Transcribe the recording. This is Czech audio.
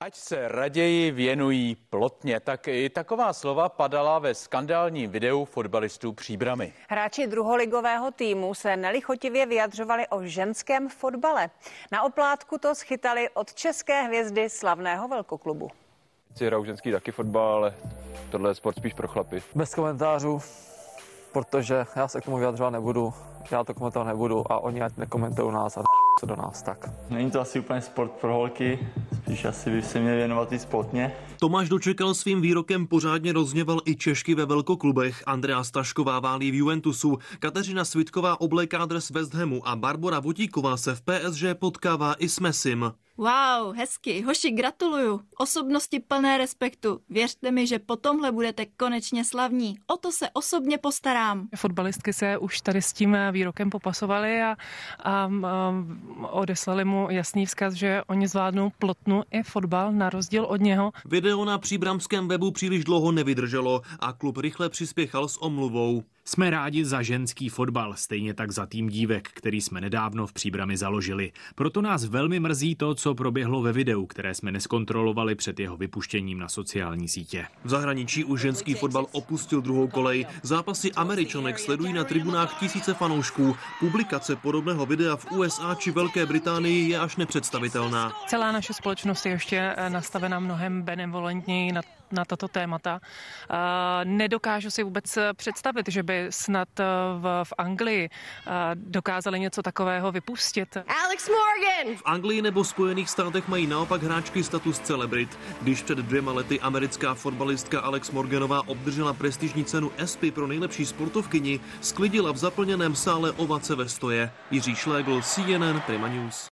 Ať se raději věnují plotně, tak i taková slova padala ve skandálním videu fotbalistů Příbramy. Hráči druholigového týmu se nelichotivě vyjadřovali o ženském fotbale. Na oplátku to schytali od české hvězdy slavného velkoklubu. Chci hraju ženský taky fotbal, ale tohle je sport spíš pro chlapy. Bez komentářů, protože já se k tomu vyjadřovat nebudu, já to komentovat nebudu a oni ať nekomentují nás a co do nás tak. Není to asi úplně sport pro holky, spíš asi by se měli věnovat i spoltně. Tomáš dočekal svým výrokem pořádně rozněval i Češky ve velkoklubech. Andrea Stašková válí v Juventusu, Kateřina Svitková obléká dres West Hamu a Barbara Votíková se v PSG potkává i s Messim. Wow, hezky, hoši, gratuluju. Osobnosti plné respektu. Věřte mi, že po tomhle budete konečně slavní. O to se osobně postarám. Fotbalistky se už tady s tím výrokem popasovali a, a, a odeslali mu jasný vzkaz, že oni zvládnou plotnu i fotbal na rozdíl od něho. Video na příbramském webu příliš dlouho nevydrželo a klub rychle přispěchal s omluvou. Jsme rádi za ženský fotbal, stejně tak za tým dívek, který jsme nedávno v Příbrami založili. Proto nás velmi mrzí to, co proběhlo ve videu, které jsme neskontrolovali před jeho vypuštěním na sociální sítě. V zahraničí už ženský fotbal opustil druhou kolej. Zápasy Američanek sledují na tribunách tisíce fanoušků. Publikace podobného videa v USA či Velké Británii je až nepředstavitelná. Celá naše společnost je ještě nastavena mnohem benevolentněji na, na tato témata. Nedokážu si vůbec představit, že by snad v, v Anglii dokázali něco takového vypustit. Alex Morgan! V Anglii nebo Spojených státech mají naopak hráčky status celebrit. Když před dvěma lety americká fotbalistka Alex Morganová obdržela prestižní cenu ESPY pro nejlepší sportovkyni, sklidila v zaplněném sále ovace ve stoje. Jiří Šlégl, CNN Prima News.